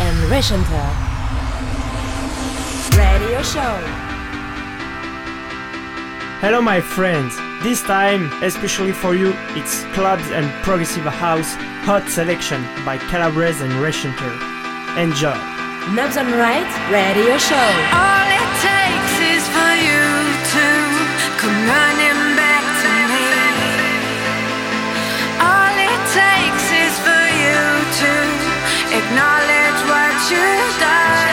and Rechanter. Radio Show. Hello, my friends. This time, especially for you, it's clubs and progressive house hot selection by Calabrese and Rechanter. Enjoy. Knobs on Right Radio Show. All it takes is for you to come running back to me. All it takes is for you to acknowledge what you've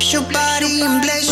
your body in bless.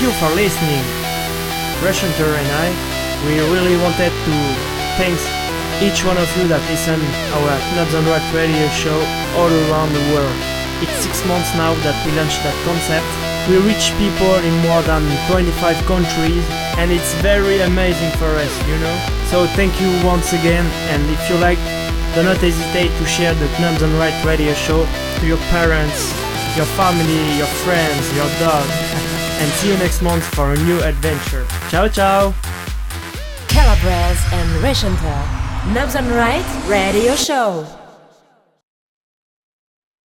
Thank you for listening. Rushanter and I, we really wanted to thank each one of you that listen our Knobs on Rock radio show all around the world. It's six months now that we launched that concept. We reach people in more than 25 countries and it's very amazing for us, you know? So thank you once again and if you like, do not hesitate to share the Knobs on Right radio show to your parents, your family, your friends, your dog. And see you next month for a new adventure. Ciao ciao! Calabres and Reshanter. Knobs on Right Radio Show.